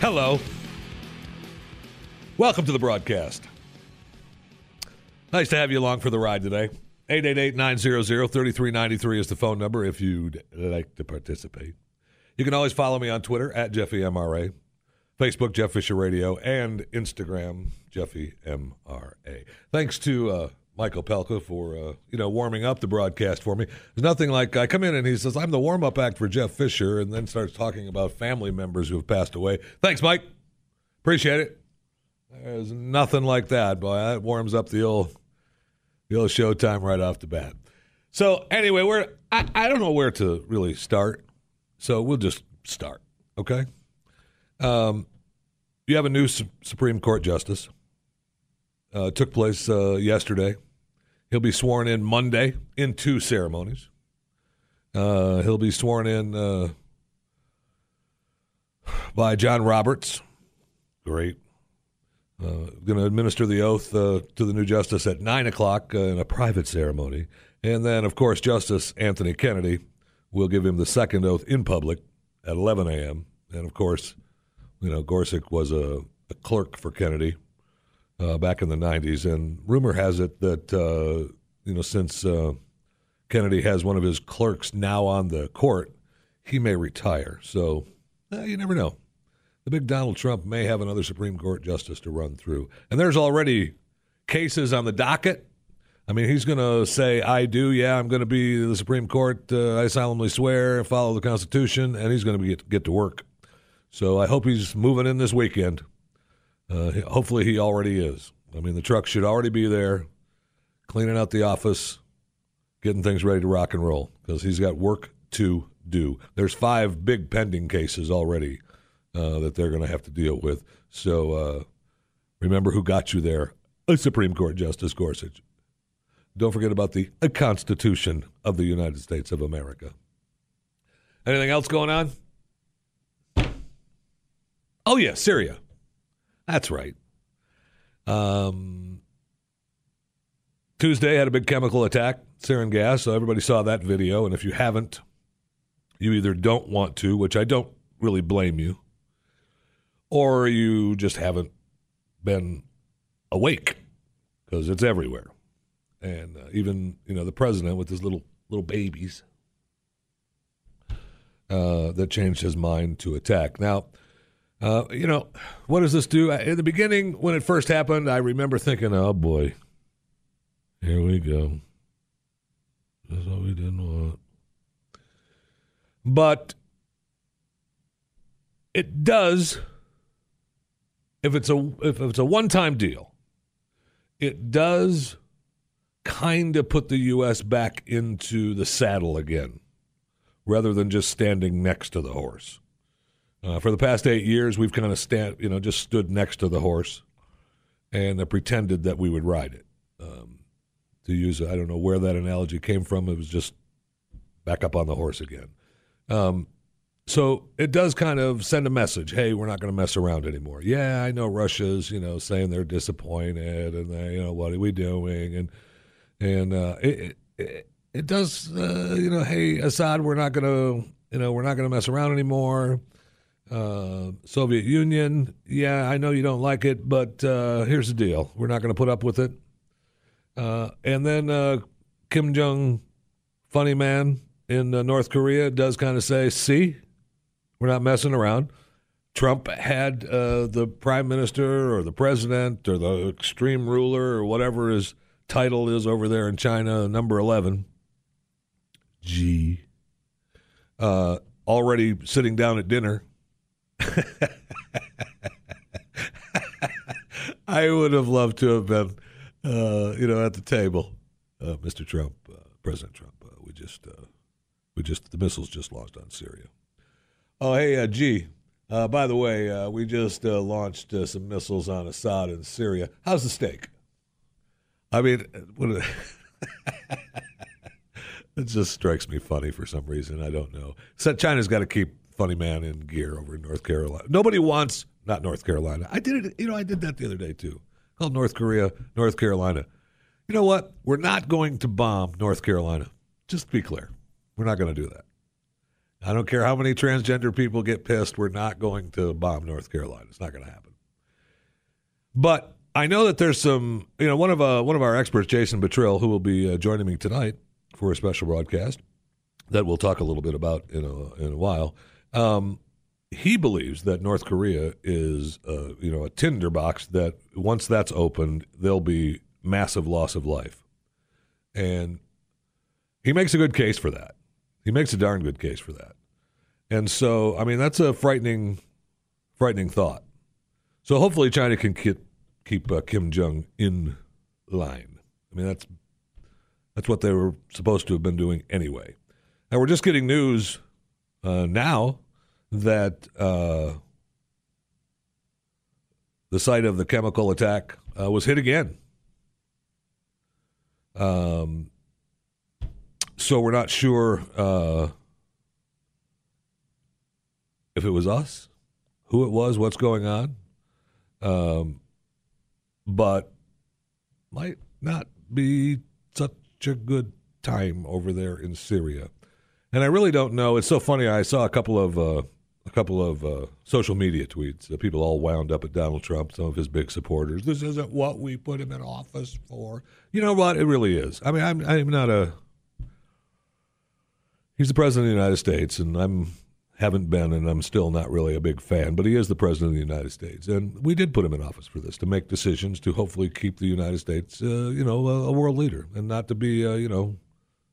Hello. Welcome to the broadcast. Nice to have you along for the ride today. 888-900-3393 is the phone number if you'd like to participate. You can always follow me on Twitter at JeffyMRA, Facebook Jeff Fisher Radio, and Instagram Jeffy MRA. Thanks to uh, Michael Pelka for uh, you know warming up the broadcast for me. There's nothing like I come in and he says I'm the warm up act for Jeff Fisher, and then starts talking about family members who have passed away. Thanks, Mike. Appreciate it. There's nothing like that, boy. That warms up the old the old showtime right off the bat. So anyway, we're I, I don't know where to really start, so we'll just start. Okay. Um, you have a new Su- Supreme Court justice. Uh, took place uh, yesterday. He'll be sworn in Monday in two ceremonies. Uh, he'll be sworn in uh, by John Roberts. Great. Uh, going to administer the oath uh, to the new justice at 9 o'clock uh, in a private ceremony. And then, of course, Justice Anthony Kennedy will give him the second oath in public at 11 a.m. And, of course, you know, Gorsuch was a, a clerk for Kennedy uh, back in the 90s. And rumor has it that, uh, you know, since uh, Kennedy has one of his clerks now on the court, he may retire. So uh, you never know. The big Donald Trump may have another Supreme Court justice to run through. And there's already cases on the docket. I mean, he's going to say, I do, yeah, I'm going to be the Supreme Court. Uh, I solemnly swear, follow the Constitution, and he's going to get, get to work. So I hope he's moving in this weekend. Uh, hopefully, he already is. I mean, the truck should already be there, cleaning out the office, getting things ready to rock and roll because he's got work to do. There's five big pending cases already uh, that they're going to have to deal with. So uh, remember who got you there a Supreme Court Justice Gorsuch. Don't forget about the Constitution of the United States of America. Anything else going on? Oh, yeah, Syria. That's right. Um, Tuesday had a big chemical attack, sarin gas. So everybody saw that video. And if you haven't, you either don't want to, which I don't really blame you, or you just haven't been awake because it's everywhere. And uh, even you know the president with his little little babies uh, that changed his mind to attack. Now, uh, you know what does this do? In the beginning, when it first happened, I remember thinking, "Oh boy, here we go. That's what we didn't want." But it does if it's a if it's a one time deal, it does kind of put the U.S. back into the saddle again, rather than just standing next to the horse. Uh, for the past eight years, we've kind of stand, you know, just stood next to the horse and uh, pretended that we would ride it. Um, to use. I don't know where that analogy came from. It was just back up on the horse again. Um, so it does kind of send a message. Hey, we're not going to mess around anymore. Yeah, I know Russia's, you know, saying they're disappointed and they, you know, what are we doing? And and uh, it, it it does, uh, you know, hey Assad, we're not going to, you know, we're not going to mess around anymore. Uh, Soviet Union, yeah, I know you don't like it, but uh, here's the deal: we're not going to put up with it. Uh, and then uh, Kim Jong, funny man in uh, North Korea, does kind of say, "See, we're not messing around." Trump had the prime minister or the president or the extreme ruler or whatever his title is over there in China, number eleven, G, already sitting down at dinner I would have loved to have been, uh, you know, at the table, uh, Mr. Trump, uh, President Trump. Uh, we just, uh, we just, the missiles just launched on Syria. Oh, hey, uh, G. by the way, we just launched some missiles on Assad in Syria. How's the steak? I mean, what? it just strikes me funny for some reason. I don't know. So China's got to keep funny man in gear over in North Carolina. Nobody wants not North Carolina. I did it. You know, I did that the other day too. Called North Korea, North Carolina. You know what? We're not going to bomb North Carolina. Just to be clear, we're not going to do that. I don't care how many transgender people get pissed. We're not going to bomb North Carolina. It's not going to happen. But I know that there's some. You know, one of uh, one of our experts, Jason Buttrill, who will be uh, joining me tonight for a special broadcast that we'll talk a little bit about in a in a while. Um, he believes that North Korea is, uh, you know, a tinderbox that once that's opened, there'll be massive loss of life, and he makes a good case for that. He makes a darn good case for that, and so I mean that's a frightening, frightening thought. So hopefully China can keep keep uh, Kim Jong in line. I mean that's that's what they were supposed to have been doing anyway. And we're just getting news uh, now that uh, the site of the chemical attack uh, was hit again. Um, so we're not sure uh, if it was us, who it was, what's going on, um, but might not be such a good time over there in Syria. And I really don't know. It's so funny. I saw a couple of uh, a couple of uh, social media tweets. Uh, people all wound up at Donald Trump, some of his big supporters. This isn't what we put him in office for. You know what? It really is. I mean, I'm I'm not a. He's the president of the United States, and I'm haven't been, and I'm still not really a big fan. But he is the president of the United States, and we did put him in office for this to make decisions to hopefully keep the United States, uh, you know, a, a, world leader, and not to be, uh, you know,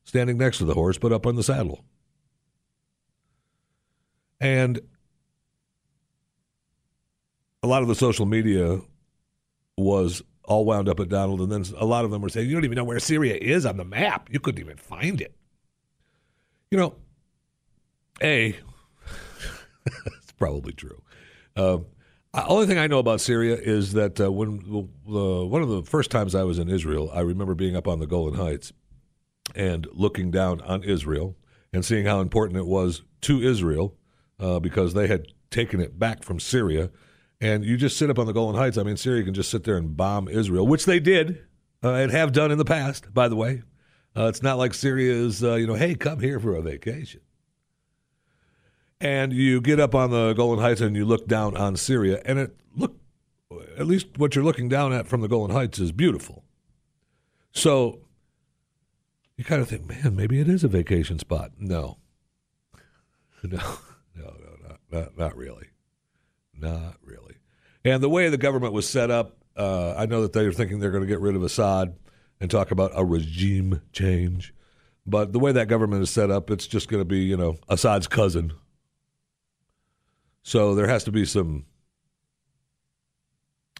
standing next to the horse, but up on the saddle. And a lot of the social media was all wound up at Donald, and then a lot of them were saying, "You don't even know where Syria is on the map. You couldn't even find it." You know, a it's probably true. Uh, only thing I know about Syria is that uh, when uh, one of the first times I was in Israel, I remember being up on the Golan Heights and looking down on Israel and seeing how important it was to Israel uh, because they had taken it back from Syria. And you just sit up on the Golan Heights. I mean, Syria can just sit there and bomb Israel, which they did uh, and have done in the past, by the way. Uh, it's not like Syria is, uh, you know, hey, come here for a vacation. And you get up on the Golan Heights and you look down on Syria, and it look at least what you're looking down at from the Golan Heights is beautiful. So you kind of think, man, maybe it is a vacation spot. No, no, not, not really. Not really. And the way the government was set up, uh, I know that they're thinking they're going to get rid of Assad and talk about a regime change. But the way that government is set up, it's just going to be, you know, Assad's cousin. So there has to be some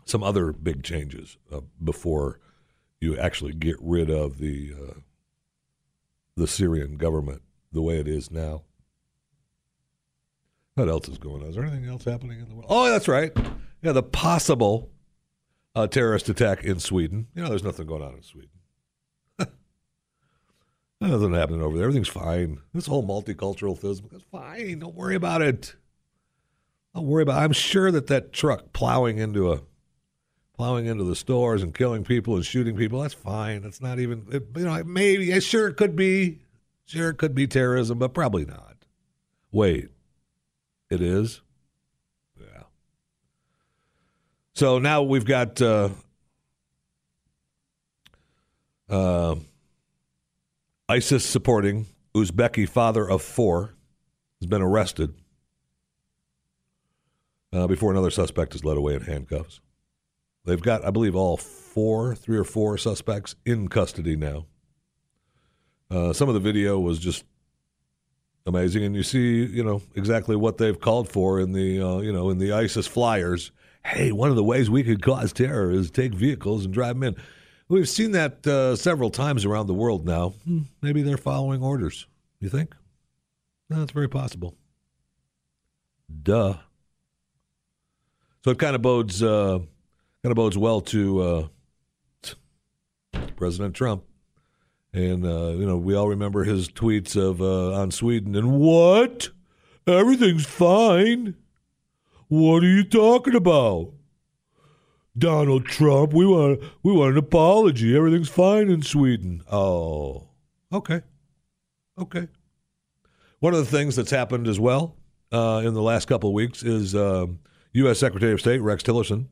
some other big changes uh, before you actually get rid of the uh, the Syrian government the way it is now. What else is going on? Is there anything else happening in the world? Oh, that's right. Yeah, the possible uh, terrorist attack in Sweden. You know, there's nothing going on in Sweden. Nothing happening over there. Everything's fine. This whole multicultural thing is fine. Don't worry about it. Don't worry about. It. I'm sure that that truck plowing into a plowing into the stores and killing people and shooting people. That's fine. That's not even. It, you know, maybe. Sure, it could be. Sure, it could be terrorism, but probably not. Wait, it is. Yeah. So now we've got. Uh, uh, ISIS supporting Uzbeki father of four has been arrested uh, before another suspect is led away in handcuffs. They've got, I believe, all four, three or four suspects in custody now. Uh, some of the video was just amazing, and you see, you know, exactly what they've called for in the, uh, you know, in the ISIS flyers. Hey, one of the ways we could cause terror is take vehicles and drive them in. We've seen that uh, several times around the world now. Hmm, maybe they're following orders. You think? That's very possible. Duh. So it kind of bodes uh, kind of bodes well to uh, President Trump, and uh, you know we all remember his tweets of uh, on Sweden and what everything's fine. What are you talking about? Donald Trump. We want we want an apology. Everything's fine in Sweden. Oh, okay, okay. One of the things that's happened as well uh, in the last couple of weeks is U.S. Secretary of State Rex Tillerson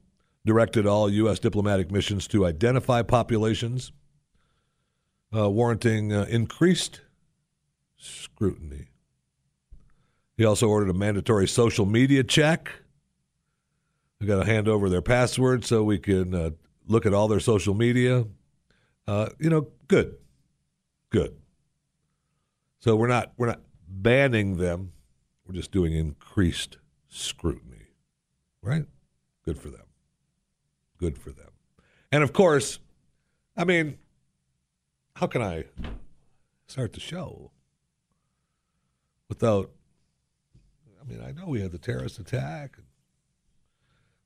directed all U.S. diplomatic missions to identify populations uh, warranting uh, increased scrutiny. He also ordered a mandatory social media check we got to hand over their password so we can uh, look at all their social media. Uh, you know, good, good. So we're not we're not banning them. We're just doing increased scrutiny, right? Good for them. Good for them. And of course, I mean, how can I start the show without? I mean, I know we had the terrorist attack.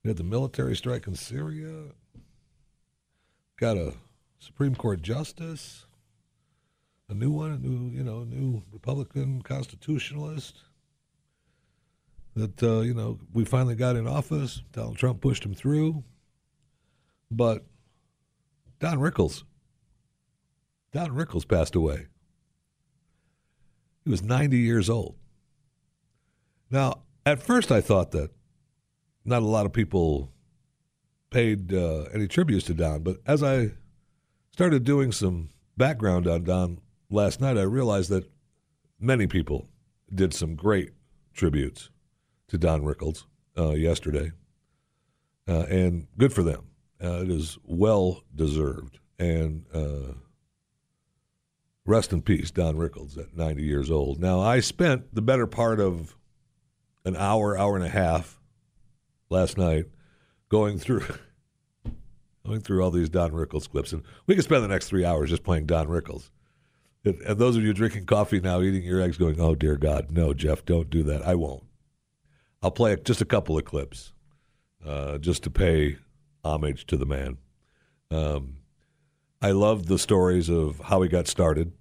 We had the military strike in Syria. Got a Supreme Court justice, a new one, a new you know, new Republican constitutionalist. That uh, you know we finally got in office. Donald Trump pushed him through, but Don Rickles. Don Rickles passed away. He was 90 years old. Now, at first, I thought that not a lot of people paid uh, any tributes to Don. But as I started doing some background on Don last night, I realized that many people did some great tributes to Don Rickles uh, yesterday, uh, and good for them. Uh, it is well deserved. And uh, rest in peace, Don Rickles, at 90 years old. Now, I spent the better part of an hour, hour and a half last night going through going through all these Don Rickles clips, and we could spend the next three hours just playing Don Rickles. And, those of you drinking coffee now, eating your eggs, going, "Oh dear God, no, Jeff, don't do that." I won't. I'll play just a couple of clips, uh, just to pay homage to the man. Um, I love the stories of how he got started.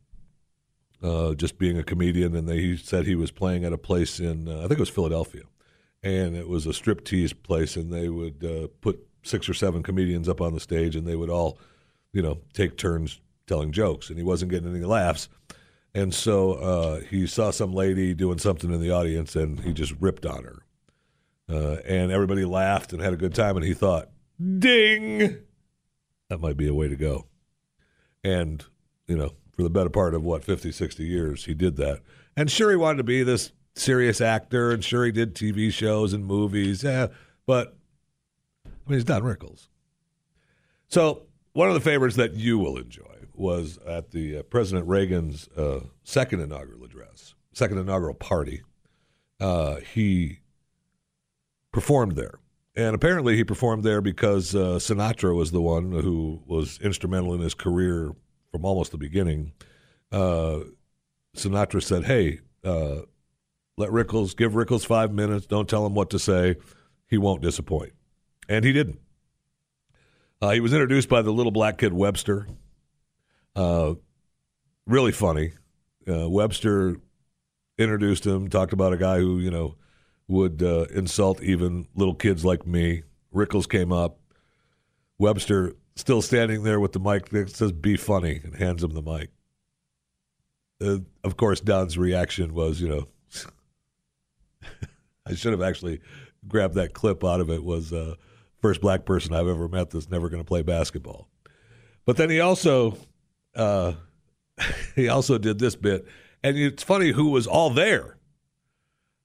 Uh, just being a comedian, and they, he said he was playing at a place in, uh, I think it was Philadelphia, and it was a striptease place, and they would uh, put six or seven comedians up on the stage, and they would all, you know, take turns telling jokes, and he wasn't getting any laughs, and so uh, he saw some lady doing something in the audience, and he just ripped on her, uh, and everybody laughed and had a good time, and he thought, "Ding, that might be a way to go," and you know, for the better part of what 50, 60 years, he did that, and sure, he wanted to be this serious actor, and sure he did TV shows and movies. Yeah, but I mean, he's Don Rickles. So one of the favorites that you will enjoy was at the uh, President Reagan's uh, second inaugural address, second inaugural party. Uh, he performed there. And apparently, he performed there because uh, Sinatra was the one who was instrumental in his career from almost the beginning. Uh, Sinatra said, Hey, uh, let Rickles give Rickles five minutes. Don't tell him what to say. He won't disappoint, and he didn't. Uh, he was introduced by the little black kid Webster. Uh, really funny. Uh, Webster introduced him, talked about a guy who you know would uh, insult even little kids like me. Rickles came up. Webster still standing there with the mic that says "Be funny" and hands him the mic. Uh, of course, Don's reaction was, you know, I should have actually grabbed that clip out of it. Was uh, first black person I've ever met that's never going to play basketball. But then he also uh, he also did this bit, and it's funny who was all there.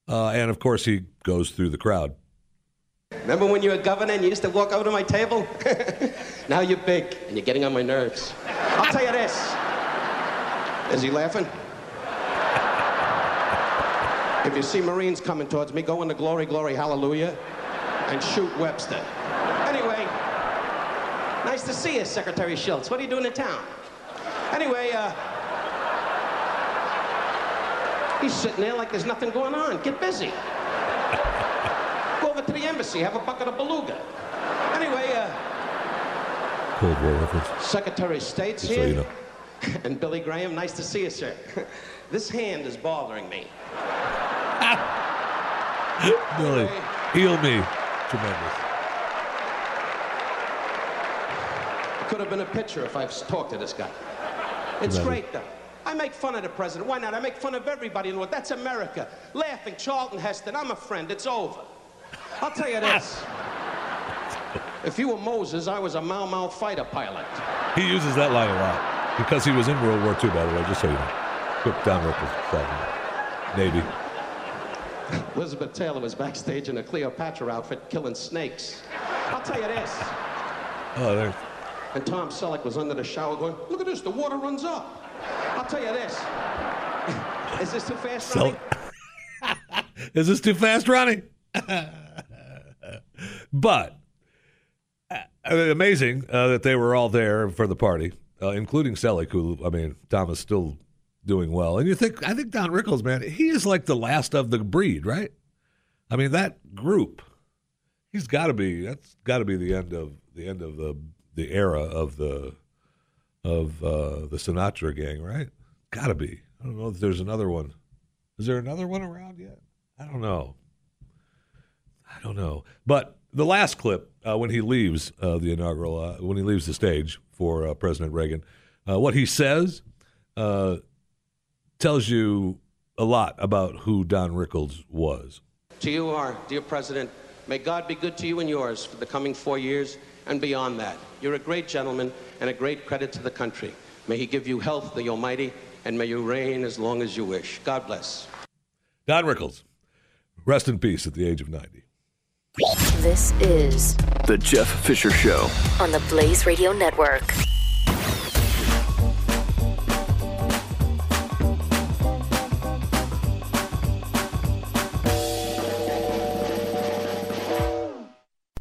Uh, and of course, he goes through the crowd. Remember when you were governor and you used to walk over to my table? now you're big and you're getting on my nerves. I'll tell you this. Is he laughing? if you see Marines coming towards me, go into glory, glory, hallelujah, and shoot Webster. Anyway, nice to see you, Secretary Shultz. What are you doing in town? Anyway, uh, he's sitting there like there's nothing going on. Get busy. Go over to the embassy, have a bucket of beluga. Anyway, uh, Cold War reference. Secretary of State's So here. you know. and Billy Graham, nice to see you, sir. this hand is bothering me. Billy, heal me. Tremendous. It could have been a picture if I've talked to this guy. It's Tremendous. great, though. I make fun of the president. Why not? I make fun of everybody in the world. That's America. Laughing, Charlton Heston. I'm a friend. It's over. I'll tell you this. If you were Moses, I was a Mau Mau fighter pilot. He uses that line a lot because he was in World War II, by the way, just so you know. Quick side note. Navy. Elizabeth Taylor was backstage in a Cleopatra outfit killing snakes. I'll tell you this. Oh, there. And Tom Selleck was under the shower going, look at this, the water runs up. I'll tell you this. Is this too fast, Sell- Ronnie? Is this too fast, Ronnie? but uh, amazing uh, that they were all there for the party, uh, including Selleck, who I mean, Tom is still doing well. And you think, I think Don Rickles, man, he is like the last of the breed, right? I mean, that group, he's got to be. That's got to be the end of the end of the the era of the of uh, the Sinatra gang, right? Got to be. I don't know if there's another one. Is there another one around yet? I don't know. I don't know. But the last clip, uh, when he leaves uh, the inaugural, uh, when he leaves the stage for uh, President Reagan, uh, what he says uh, tells you a lot about who Don Rickles was. To you, our dear President, may God be good to you and yours for the coming four years and beyond that. You're a great gentleman and a great credit to the country. May He give you health, the Almighty, and may you reign as long as you wish. God bless. Don Rickles, rest in peace at the age of 90. This is The Jeff Fisher Show. on the Blaze Radio Network.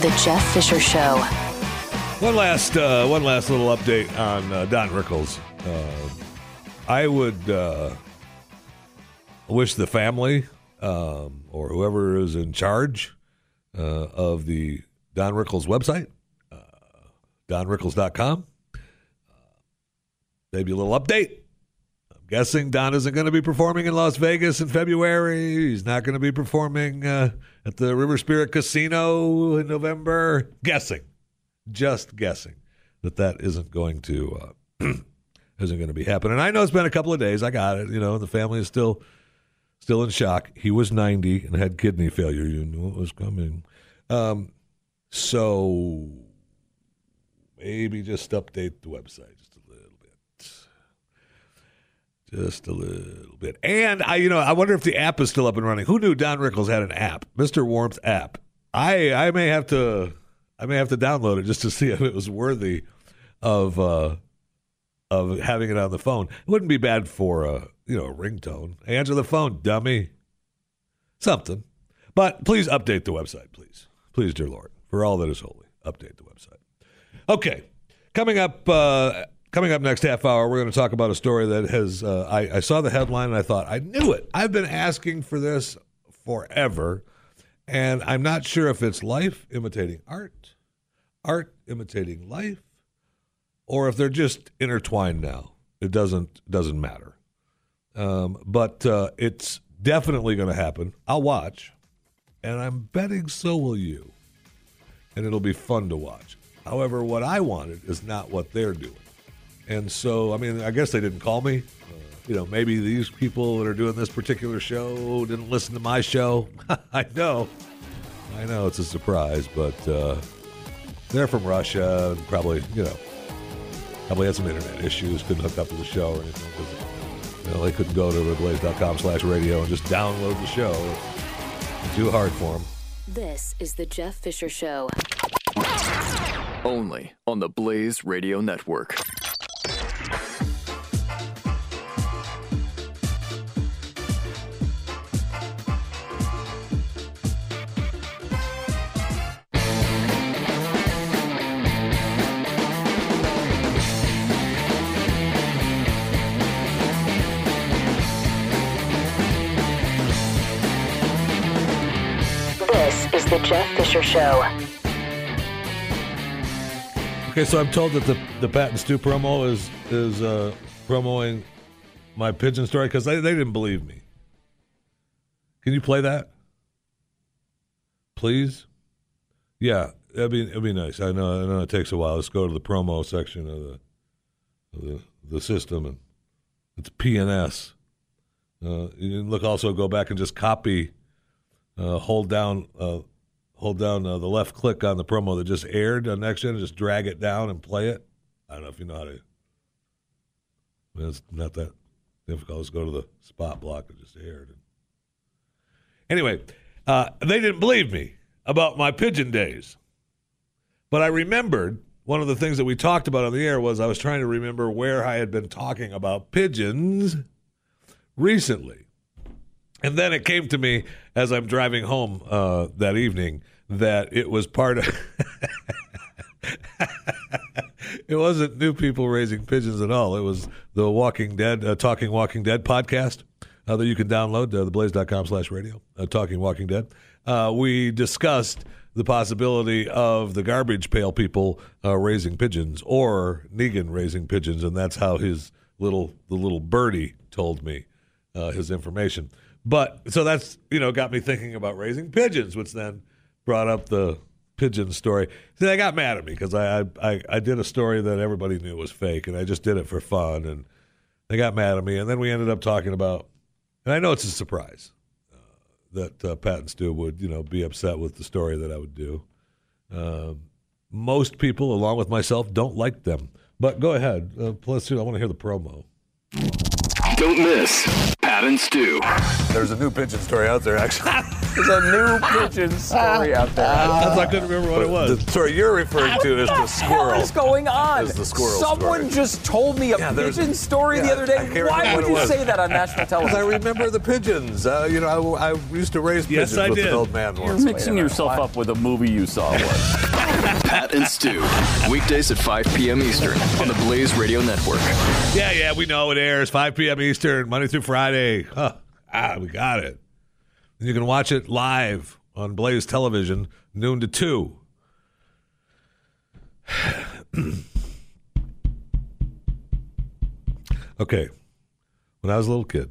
The Jeff Fisher Show. One last, uh, one last little update on uh, Don Rickles. Uh, I would uh, wish the family um, or whoever is in charge uh, of the Don Rickles website, uh, donrickles.com, maybe a little update. I'm guessing Don isn't going to be performing in Las Vegas in February. He's not going to be performing uh, at the River Spirit Casino in November. Guessing, just guessing that that isn't going to uh, isn't going to be happening. I know it's been a couple of days. I got it. You know, the family is still still in shock. He was 90 and had kidney failure. You knew it was coming. Um, so maybe just update the website just. Just a little bit. And I, you know, I wonder if the app is still up and running. Who knew Don Rickles had an app, Mr. Warmth app? I, I may have to, I may have to download it just to see if it was worthy of, uh, of having it on the phone. It wouldn't be bad for a, you know, a ringtone. Answer the phone, dummy. Something. But please update the website, please. Please, dear Lord, for all that is holy, update the website. Okay, coming up, uh, coming up next half hour, we're going to talk about a story that has. Uh, I, I saw the headline and I thought I knew it. I've been asking for this forever, and I'm not sure if it's life imitating art, art imitating life, or if they're just intertwined now. It doesn't doesn't matter. Um, but uh, it's definitely going to happen. I'll watch, and I'm betting so will you. And it'll be fun to watch. However, what I wanted is not what they're doing. And so, I mean, I guess they didn't call me. Uh, you know, maybe these people that are doing this particular show didn't listen to my show. I know. I know it's a surprise, but uh, they're from Russia and probably, you know, probably had some internet issues, couldn't hook up to the show or anything. 'cause, You know, they couldn't go to theblaze.com slash radio and just download the show. It's too hard for them. This is the Jeff Fisher Show. Only on the Blaze Radio Network. Jeff Fisher Show. Okay, so I'm told that the the Pat and Stu promo is is uh, promoting my pigeon story because they, they didn't believe me. Can you play that, please? Yeah, that'd be it'd be nice. I know I know it takes a while. Let's go to the promo section of the of the the system, and it's PNS. Uh, you can look also go back and just copy, uh, hold down uh, hold down uh, the left click on the promo that just aired on next gen and just drag it down and play it. I don't know if you know how to. It's not that difficult. Let's go to the spot block that just aired. Anyway, uh, they didn't believe me about my pigeon days, but I remembered one of the things that we talked about on the air was I was trying to remember where I had been talking about pigeons recently. And then it came to me as I'm driving home uh, that evening that it was part of. it wasn't new people raising pigeons at all. It was the Walking Dead, uh, Talking Walking Dead podcast uh, that you can download, uh, theblaze.com slash radio, uh, Talking Walking Dead. Uh, we discussed the possibility of the garbage pail people uh, raising pigeons or Negan raising pigeons, and that's how his little the little birdie told me uh, his information. But so that's you know got me thinking about raising pigeons, which then brought up the pigeon story. See, they got mad at me because I, I I did a story that everybody knew was fake, and I just did it for fun, and they got mad at me. And then we ended up talking about, and I know it's a surprise uh, that uh, Pat and Stu would you know be upset with the story that I would do. Um, most people, along with myself, don't like them. But go ahead, uh, do. I want to hear the promo. Don't miss Pat and Stu. There's a new pigeon story out there, actually. There's a new pigeon story out there. That's I couldn't remember what it was. The story you're referring to is the What squirrel. is going on? Is the squirrel Someone story. just told me a Yeah, pigeon story the other day. Why would you was. say that on national Television? I remember the pigeons. Uh, you know, I, I used to raise Yes, pigeons I with did. an old man You're mixing yourself up with a movie you saw once. Pat and Stu. Weekdays at 5 p.m. Eastern on the Blaze Radio Network. Yeah, yeah, we know it airs 5 p.m. Eastern, Monday through Friday. Huh. Ah, we got it. And you can watch it live on Blaze Television, noon to 2. okay. When I was a little kid,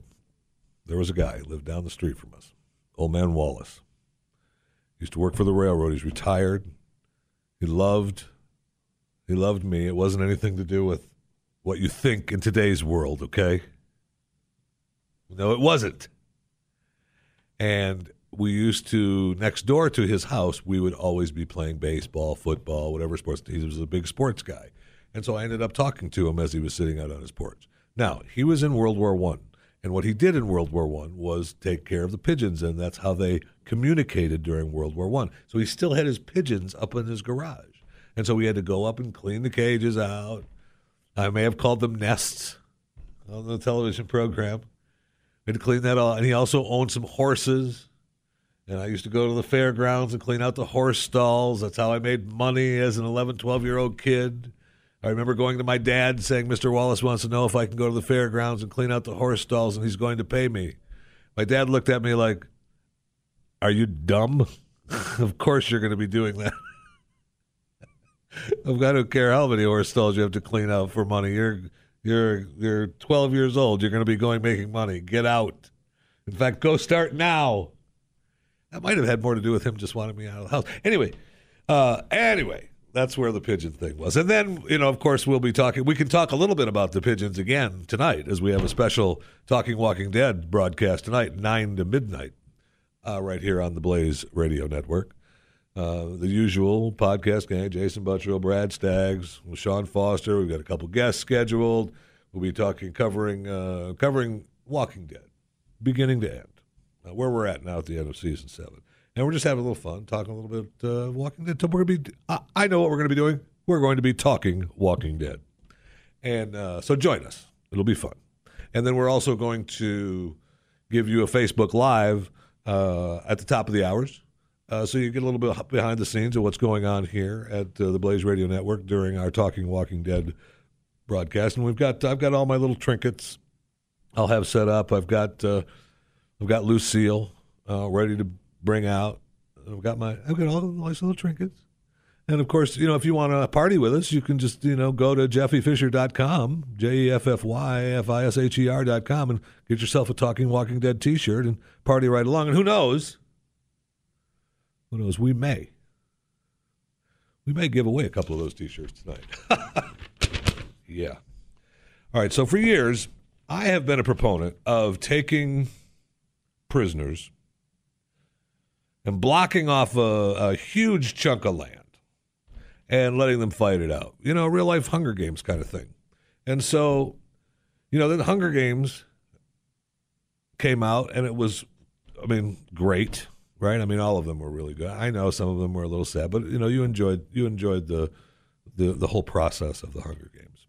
there was a guy who lived down the street from us, old man Wallace. He used to work for the railroad. He's retired. He loved he loved me. It wasn't anything to do with what you think in today's world, okay? No, it wasn't. And we used to next door to his house, we would always be playing baseball, football, whatever sports. He was a big sports guy, and so I ended up talking to him as he was sitting out on his porch. Now he was in World War One, and what he did in World War One was take care of the pigeons, and that's how they communicated during World War One. So he still had his pigeons up in his garage, and so we had to go up and clean the cages out. I may have called them nests on the television program. We had to clean that all, and he also owned some horses. And I used to go to the fairgrounds and clean out the horse stalls. That's how I made money as an 11, 12 year old kid. I remember going to my dad saying, Mr. Wallace wants to know if I can go to the fairgrounds and clean out the horse stalls and he's going to pay me. My dad looked at me like, Are you dumb? of course you're going to be doing that. I don't care how many horse stalls you have to clean out for money. You're you're you're 12 years old. You're going to be going making money. Get out. In fact, go start now. That might have had more to do with him just wanting me out of the house. Anyway, uh, anyway, that's where the pigeon thing was. And then, you know, of course, we'll be talking. We can talk a little bit about the pigeons again tonight, as we have a special Talking Walking Dead broadcast tonight, nine to midnight, uh, right here on the Blaze Radio Network. Uh, the usual podcast gang: Jason Buttrill, Brad Staggs, Sean Foster. We've got a couple guests scheduled. We'll be talking, covering, uh, covering Walking Dead, beginning to end uh, where we're at now at the end of season seven. And we're just having a little fun, talking a little bit uh, Walking Dead. We're gonna be, I, I know what we're going to be doing. We're going to be talking Walking Dead. And uh, so join us. It'll be fun. And then we're also going to give you a Facebook Live uh, at the top of the hours. Uh, so you get a little bit behind the scenes of what's going on here at uh, the Blaze Radio Network during our Talking Walking Dead broadcast. And we've got I've got all my little trinkets I'll have set up. I've got uh, I've got Lucille uh, ready to bring out. I've got my I've got all the nice little trinkets. And of course, you know, if you want to party with us, you can just, you know, go to jeffyfisher.com, J E F F Y F I S H E R.com, and get yourself a Talking Walking Dead t shirt and party right along. And who knows? Who knows? We may. We may give away a couple of those t shirts tonight. yeah. All right. So for years, I have been a proponent of taking prisoners and blocking off a, a, huge chunk of land and letting them fight it out. You know, real life Hunger Games kind of thing. And so, you know, then the Hunger Games came out and it was, I mean, great, right? I mean, all of them were really good. I know some of them were a little sad, but you know, you enjoyed you enjoyed the the the whole process of the Hunger Games.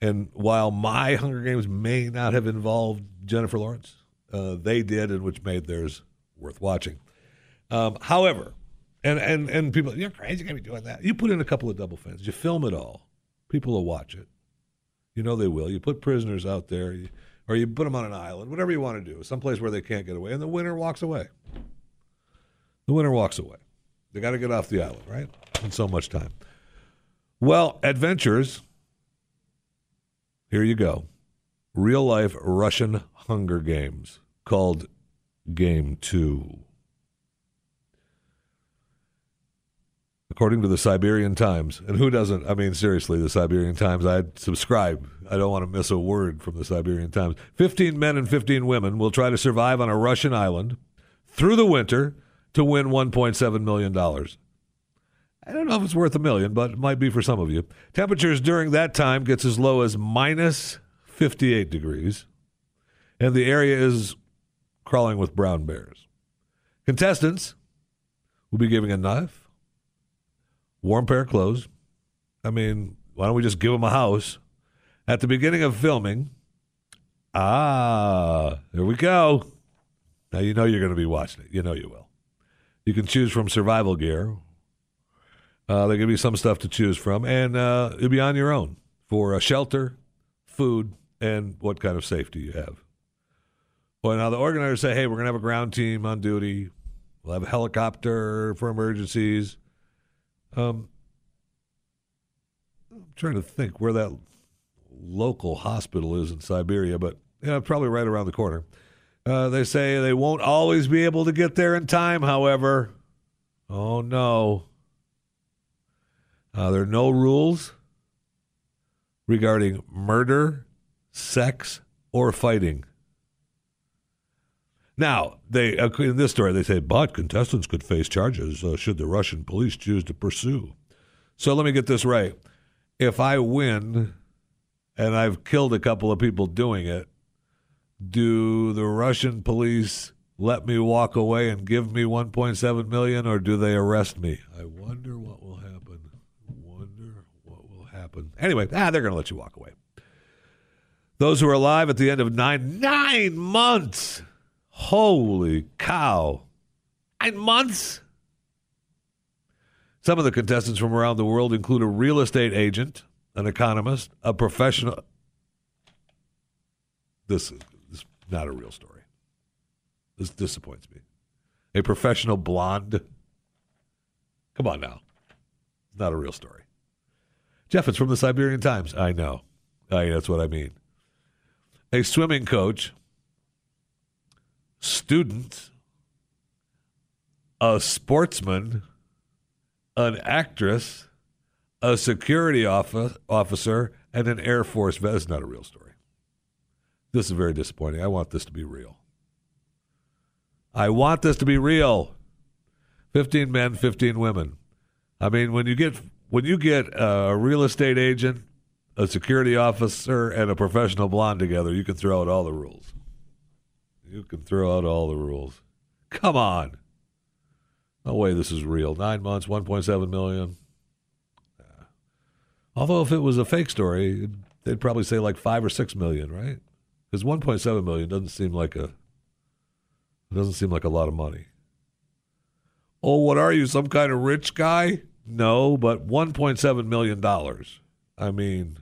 And while my Hunger Games may not have involved Jennifer Lawrence, uh, they did, and which made theirs worth watching. Um, however, and, and, and people, you're crazy, to be doing that. You put in a couple of double fans, you film it all, people will watch it. You know they will. You put prisoners out there, you, or you put them on an island, whatever you want to do, someplace where they can't get away, and the winner walks away. The winner walks away. They got to get off the island, right? In so much time. Well, adventures. Here you go. Real life Russian Hunger Games called Game Two. According to the Siberian Times, and who doesn't? I mean, seriously, the Siberian Times. I subscribe. I don't want to miss a word from the Siberian Times. 15 men and 15 women will try to survive on a Russian island through the winter to win $1.7 million. I don't know if it's worth a million, but it might be for some of you. Temperatures during that time gets as low as minus 58 degrees, and the area is crawling with brown bears. Contestants will be giving a knife, warm pair of clothes. I mean, why don't we just give them a house? At the beginning of filming, ah, there we go. Now you know you're going to be watching it. You know you will. You can choose from survival gear. Uh, to be some stuff to choose from, and uh, you'll be on your own for shelter, food, and what kind of safety you have. Well, now the organizers say, hey, we're going to have a ground team on duty. We'll have a helicopter for emergencies. Um, I'm trying to think where that local hospital is in Siberia, but Yeah, probably right around the corner. Uh, they say they won't always be able to get there in time, however. Oh, no. Uh, there are no rules regarding murder, sex, or fighting. Now, they in this story they say, but contestants could face charges uh, should the Russian police choose to pursue. So let me get this right: if I win, and I've killed a couple of people doing it, do the Russian police let me walk away and give me 1.7 million, or do they arrest me? I wonder what will happen. Wonder what will happen. Anyway, ah, they're going to let you walk away. Those who are alive at the end of nine nine months. Holy cow! Nine months. Some of the contestants from around the world include a real estate agent, an economist, a professional. This is not a real story. This disappoints me. A professional blonde. Come on now. It's not a real story. Jeff, it's from the Siberian Times. I know. I, that's what I mean. A swimming coach, student, a sportsman, an actress, a security office, officer, and an Air Force vet. That's not a real story. This is very disappointing. I want this to be real. I want this to be real. 15 men, 15 women. I mean, when you get when you get a real estate agent, a security officer, and a professional blonde together, you can throw out all the rules. You can throw out all the rules. Come on. No way this is real. Nine months, 1.7 million. Yeah. Although if it was a fake story, they'd probably say like five or six million, right? Because 1.7 million doesn't seem like a doesn't seem like a lot of money. Oh, what are you, some kind of rich guy? No, but 1.7 million dollars. I mean,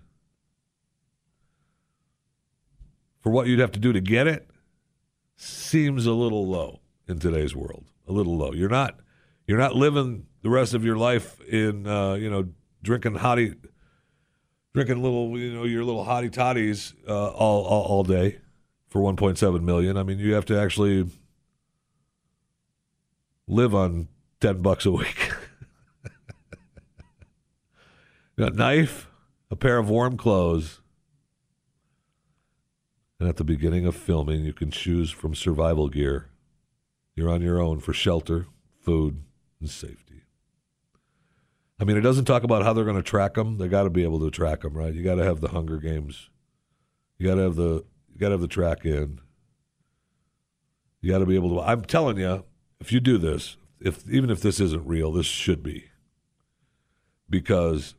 for what you'd have to do to get it, seems a little low in today's world. A little low. You're not you're not living the rest of your life in uh, you know drinking hottie, drinking little you know your little hottie toddies uh, all, all all day for 1.7 million. I mean, you have to actually live on 10 bucks a week. a knife, a pair of warm clothes, and at the beginning of filming, you can choose from survival gear. You're on your own for shelter, food, and safety. I mean, it doesn't talk about how they're going to track them. They got to be able to track them, right? You got to have the Hunger Games. You got to have the you got to have the track in. You got to be able to. I'm telling you, if you do this, if even if this isn't real, this should be because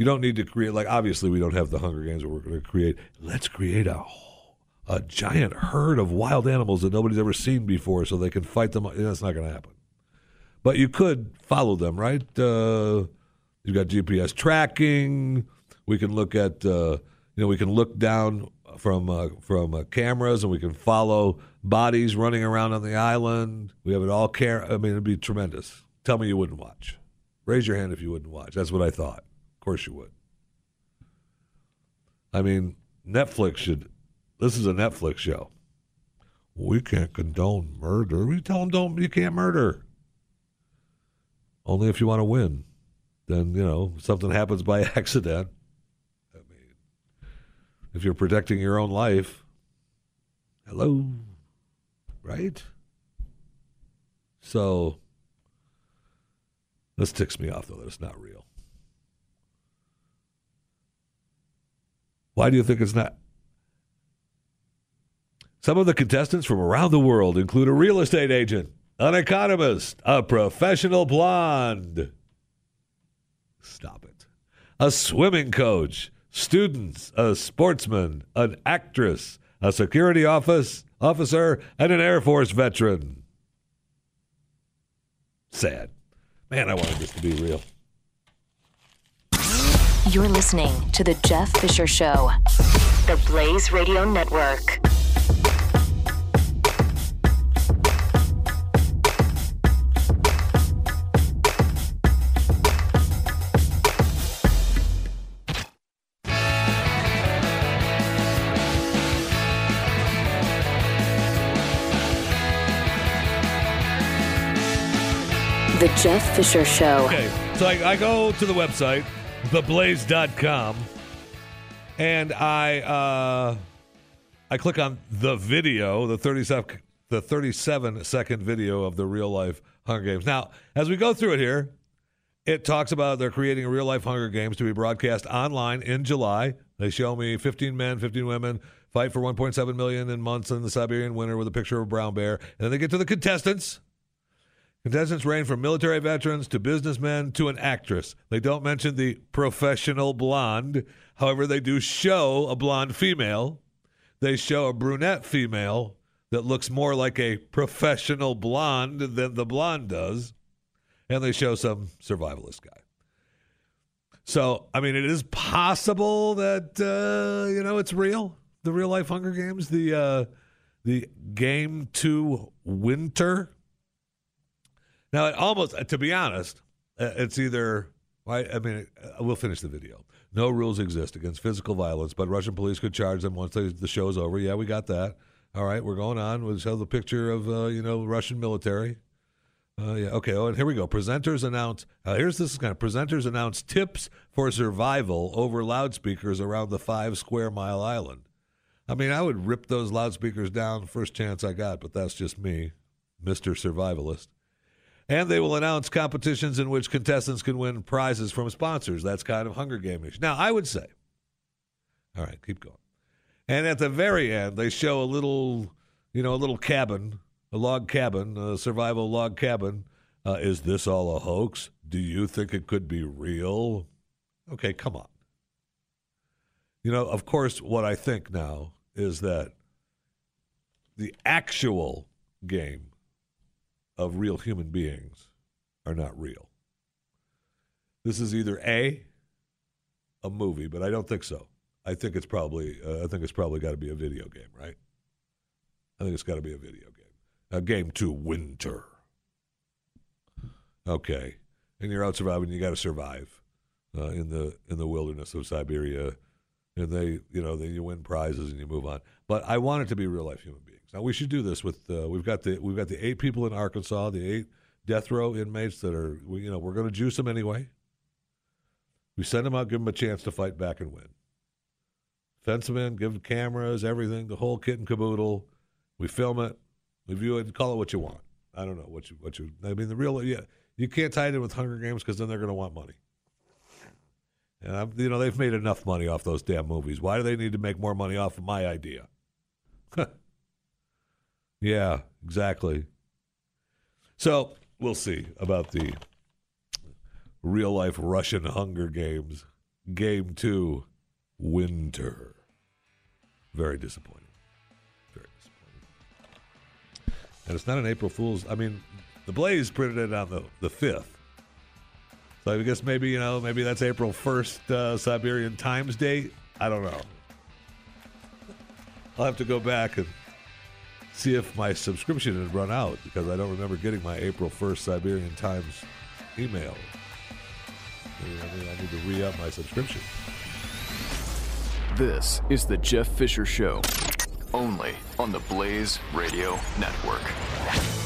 you don't need to create like obviously we don't have the Hunger Games where we're going to create. Let's create a a giant herd of wild animals that nobody's ever seen before, so they can fight them. That's not going to happen. But you could follow them, right? Uh, you've got GPS tracking. We can look at uh, you know we can look down from uh, from uh, cameras and we can follow bodies running around on the island. We have it all care. I mean, it'd be tremendous. Tell me you wouldn't watch. Raise your hand if you wouldn't watch. That's what I thought. Of course you would. I mean, Netflix should. This is a Netflix show. We can't condone murder. We tell them don't. You can't murder. Only if you want to win. Then you know something happens by accident. I mean, if you're protecting your own life, hello, right? So this ticks me off though that it's not real. Why do you think it's not? Some of the contestants from around the world include a real estate agent, an economist, a professional blonde. Stop it. A swimming coach, students, a sportsman, an actress, a security office officer, and an Air Force veteran. Sad. Man, I wanted this to be real. You're listening to The Jeff Fisher Show, the Blaze Radio Network. The Jeff Fisher Show. Okay, so I, I go to the website theblaze.com, and I uh, I click on the video, the 37, the 37 second video of the real life Hunger Games. Now, as we go through it here, it talks about they're creating real life Hunger Games to be broadcast online in July. They show me 15 men, 15 women fight for 1.7 million in months in the Siberian winter with a picture of a brown bear. And then they get to the contestants. Contestants range from military veterans to businessmen to an actress. They don't mention the professional blonde. However, they do show a blonde female. They show a brunette female that looks more like a professional blonde than the blonde does. And they show some survivalist guy. So, I mean, it is possible that, uh, you know, it's real. The real life Hunger Games, the, uh, the game two winter now, it almost, to be honest, uh, it's either, I, mean, uh, we'll finish the video. No rules exist against physical violence, but Russian police could charge them once they, the show's over. Yeah, we got that. All right, we're going on. We'll show the picture of, uh, you know, Russian military. Uh, yeah, okay. Oh, and here we go. Presenters announce, uh, here's this kind of presenters announce tips for survival over loudspeakers around the five square mile island. I mean, I would rip those loudspeakers down first chance I got, but that's just me, Mr. Survivalist and they will announce competitions in which contestants can win prizes from sponsors. That's kind of Hunger Game-ish. Now, I would say, all right, keep going. And at the very end, they show a little, you know, a little cabin, a log cabin, a survival log cabin. Uh, is this all a hoax? Do you think it could be real? Okay, come on. You know, of course, what I think now is that the actual game of real human beings are not real. This is either A, a movie, but I don't think so. I think it's probably uh, I think it's probably got to be a video game, right? I think it's got to be a video game. A game two winter. Okay, and you're out surviving. You got to survive uh, in the in the wilderness of Siberia, and they you know then you win prizes and you move on. But I want it to be real life human beings. Now we should do this with uh, we've got the we've got the eight people in Arkansas, the eight death row inmates that are we, you know we're going to juice them anyway. We send them out, give them a chance to fight back and win. Fence them in, give them cameras, everything, the whole kit and caboodle. We film it, we view it, call it what you want. I don't know what you what you. I mean, the real yeah, you can't tie it in with Hunger Games because then they're going to want money. And I'm, you know they've made enough money off those damn movies. Why do they need to make more money off of my idea? yeah, exactly. So we'll see about the real life Russian Hunger Games. Game two, winter. Very disappointing. Very disappointing. And it's not an April Fool's. I mean, the Blaze printed it on the, the 5th. So I guess maybe, you know, maybe that's April 1st uh, Siberian Times date. I don't know. I'll have to go back and see if my subscription had run out because I don't remember getting my April 1st Siberian Times email. I, mean, I need to re up my subscription. This is the Jeff Fisher Show, only on the Blaze Radio Network.